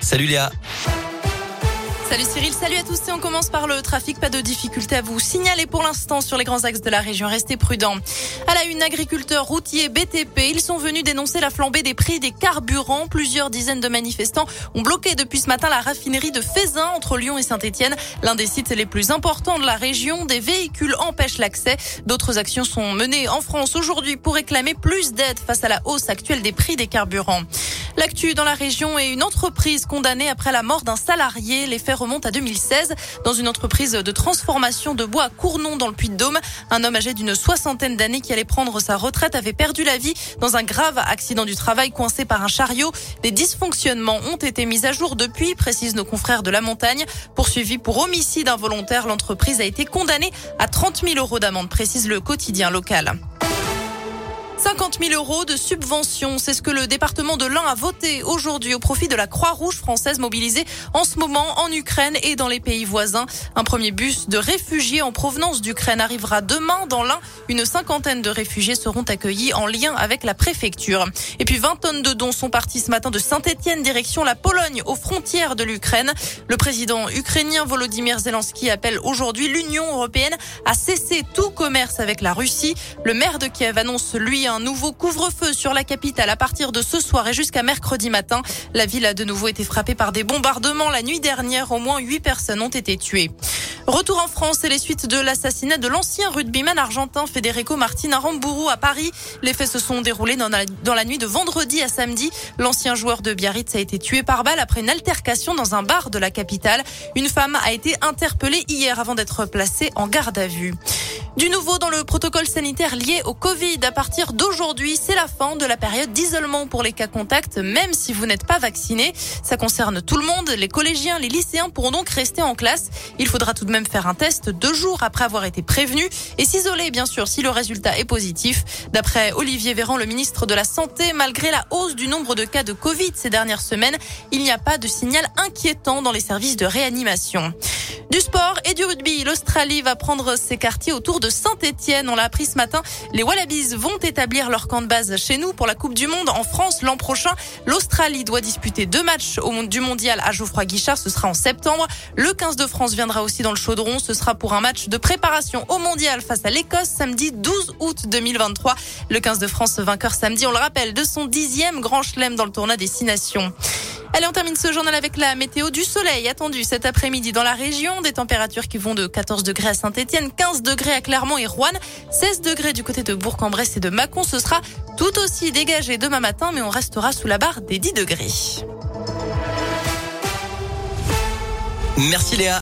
Salut Léa. Salut Cyril, salut à tous et on commence par le trafic. Pas de difficulté à vous signaler pour l'instant sur les grands axes de la région. Restez prudents. À la une, agriculteurs, routiers, BTP, ils sont venus dénoncer la flambée des prix des carburants. Plusieurs dizaines de manifestants ont bloqué depuis ce matin la raffinerie de Fézin entre Lyon et Saint-Etienne. L'un des sites les plus importants de la région. Des véhicules empêchent l'accès. D'autres actions sont menées en France aujourd'hui pour réclamer plus d'aide face à la hausse actuelle des prix des carburants. L'actu dans la région est une entreprise condamnée après la mort d'un salarié. Les faits remontent à 2016 dans une entreprise de transformation de bois à Cournon dans le Puy-de-Dôme. Un homme âgé d'une soixantaine d'années qui allait prendre sa retraite avait perdu la vie dans un grave accident du travail coincé par un chariot. Des dysfonctionnements ont été mis à jour depuis, précisent nos confrères de la montagne. Poursuivi pour homicide involontaire, l'entreprise a été condamnée à 30 000 euros d'amende, précise le quotidien local. 50 000 euros de subvention, c'est ce que le département de l'Ain a voté aujourd'hui au profit de la Croix-Rouge française mobilisée en ce moment en Ukraine et dans les pays voisins. Un premier bus de réfugiés en provenance d'Ukraine arrivera demain dans l'Ain. Une cinquantaine de réfugiés seront accueillis en lien avec la préfecture. Et puis 20 tonnes de dons sont partis ce matin de Saint-Etienne direction la Pologne aux frontières de l'Ukraine. Le président ukrainien Volodymyr Zelensky appelle aujourd'hui l'Union européenne à cesser tout commerce avec la Russie. Le maire de Kiev annonce lui un nouveau couvre-feu sur la capitale à partir de ce soir et jusqu'à mercredi matin. La ville a de nouveau été frappée par des bombardements. La nuit dernière, au moins huit personnes ont été tuées. Retour en France et les suites de l'assassinat de l'ancien rugbyman argentin Federico Martin Aramburu à Paris. Les faits se sont déroulés dans la nuit de vendredi à samedi. L'ancien joueur de Biarritz a été tué par balle après une altercation dans un bar de la capitale. Une femme a été interpellée hier avant d'être placée en garde à vue. Du nouveau dans le protocole sanitaire lié au Covid. À partir d'aujourd'hui, c'est la fin de la période d'isolement pour les cas contacts, même si vous n'êtes pas vacciné. Ça concerne tout le monde. Les collégiens, les lycéens pourront donc rester en classe. Il faudra tout de même faire un test deux jours après avoir été prévenu et s'isoler, bien sûr, si le résultat est positif. D'après Olivier Véran, le ministre de la Santé, malgré la hausse du nombre de cas de Covid ces dernières semaines, il n'y a pas de signal inquiétant dans les services de réanimation. Du sport et du rugby. L'Australie va prendre ses quartiers autour de Saint-Etienne. On l'a appris ce matin. Les Wallabies vont établir leur camp de base chez nous pour la Coupe du Monde en France l'an prochain. L'Australie doit disputer deux matchs au monde du mondial à Geoffroy Guichard. Ce sera en septembre. Le 15 de France viendra aussi dans le chaudron. Ce sera pour un match de préparation au mondial face à l'Écosse samedi 12 août 2023. Le 15 de France vainqueur samedi, on le rappelle, de son dixième grand chelem dans le tournoi des six nations. Allez, on termine ce journal avec la météo du soleil attendu cet après-midi dans la région. Des températures qui vont de 14 degrés à Saint-Etienne, 15 degrés à Clermont et Rouen, 16 degrés du côté de Bourg-en-Bresse et de Mâcon. Ce sera tout aussi dégagé demain matin, mais on restera sous la barre des 10 degrés. Merci Léa.